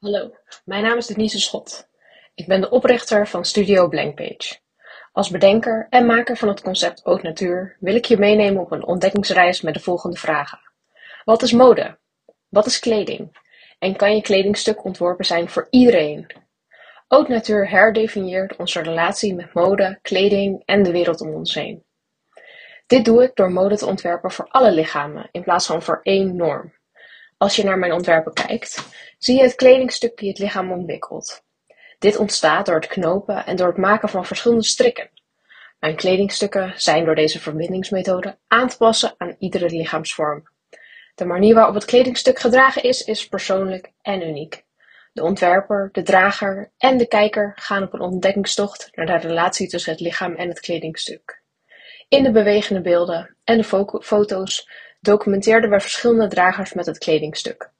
Hallo, mijn naam is Denise Schot. Ik ben de oprichter van Studio Blankpage. Als bedenker en maker van het concept Haute Natuur wil ik je meenemen op een ontdekkingsreis met de volgende vragen. Wat is mode? Wat is kleding? En kan je kledingstuk ontworpen zijn voor iedereen? Haute Natuur herdefinieert onze relatie met mode, kleding en de wereld om ons heen. Dit doe ik door mode te ontwerpen voor alle lichamen in plaats van voor één norm. Als je naar mijn ontwerpen kijkt, zie je het kledingstuk die het lichaam ontwikkelt. Dit ontstaat door het knopen en door het maken van verschillende strikken. Mijn kledingstukken zijn door deze verbindingsmethode aan te passen aan iedere lichaamsvorm. De manier waarop het kledingstuk gedragen is, is persoonlijk en uniek. De ontwerper, de drager en de kijker gaan op een ontdekkingstocht naar de relatie tussen het lichaam en het kledingstuk. In de bewegende beelden en de foto's documenteerden we verschillende dragers met het kledingstuk.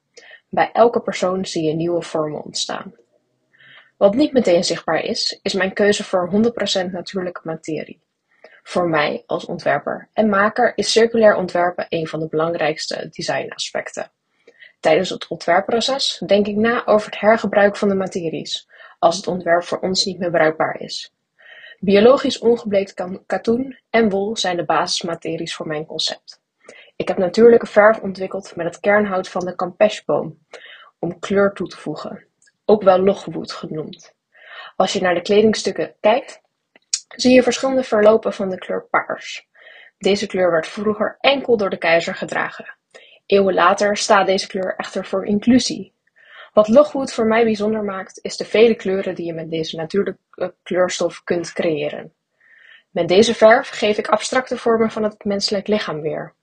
Bij elke persoon zie je nieuwe vormen ontstaan. Wat niet meteen zichtbaar is, is mijn keuze voor 100% natuurlijke materie. Voor mij als ontwerper en maker is circulair ontwerpen een van de belangrijkste designaspecten. Tijdens het ontwerpproces denk ik na over het hergebruik van de materies, als het ontwerp voor ons niet meer bruikbaar is. Biologisch ongebleekt katoen en wol zijn de basismateries voor mijn concept. Ik heb natuurlijke verf ontwikkeld met het kernhout van de campeshboom om kleur toe te voegen, ook wel logwood genoemd. Als je naar de kledingstukken kijkt, zie je verschillende verlopen van de kleur paars. Deze kleur werd vroeger enkel door de keizer gedragen. Eeuwen later staat deze kleur echter voor inclusie. Wat logwood voor mij bijzonder maakt, is de vele kleuren die je met deze natuurlijke kleurstof kunt creëren. Met deze verf geef ik abstracte vormen van het menselijk lichaam weer.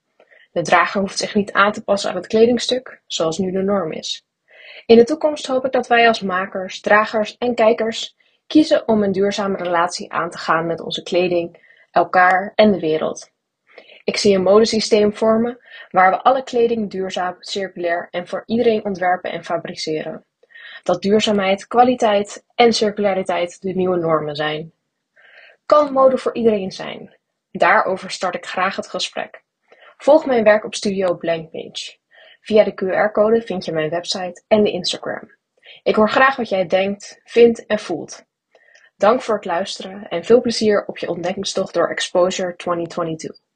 De drager hoeft zich niet aan te passen aan het kledingstuk, zoals nu de norm is. In de toekomst hoop ik dat wij als makers, dragers en kijkers kiezen om een duurzame relatie aan te gaan met onze kleding, elkaar en de wereld. Ik zie een modesysteem vormen waar we alle kleding duurzaam, circulair en voor iedereen ontwerpen en fabriceren. Dat duurzaamheid, kwaliteit en circulariteit de nieuwe normen zijn. Kan mode voor iedereen zijn? Daarover start ik graag het gesprek. Volg mijn werk op Studio Blankpage. Via de QR-code vind je mijn website en de Instagram. Ik hoor graag wat jij denkt, vindt en voelt. Dank voor het luisteren en veel plezier op je ontdekkingstocht door Exposure 2022.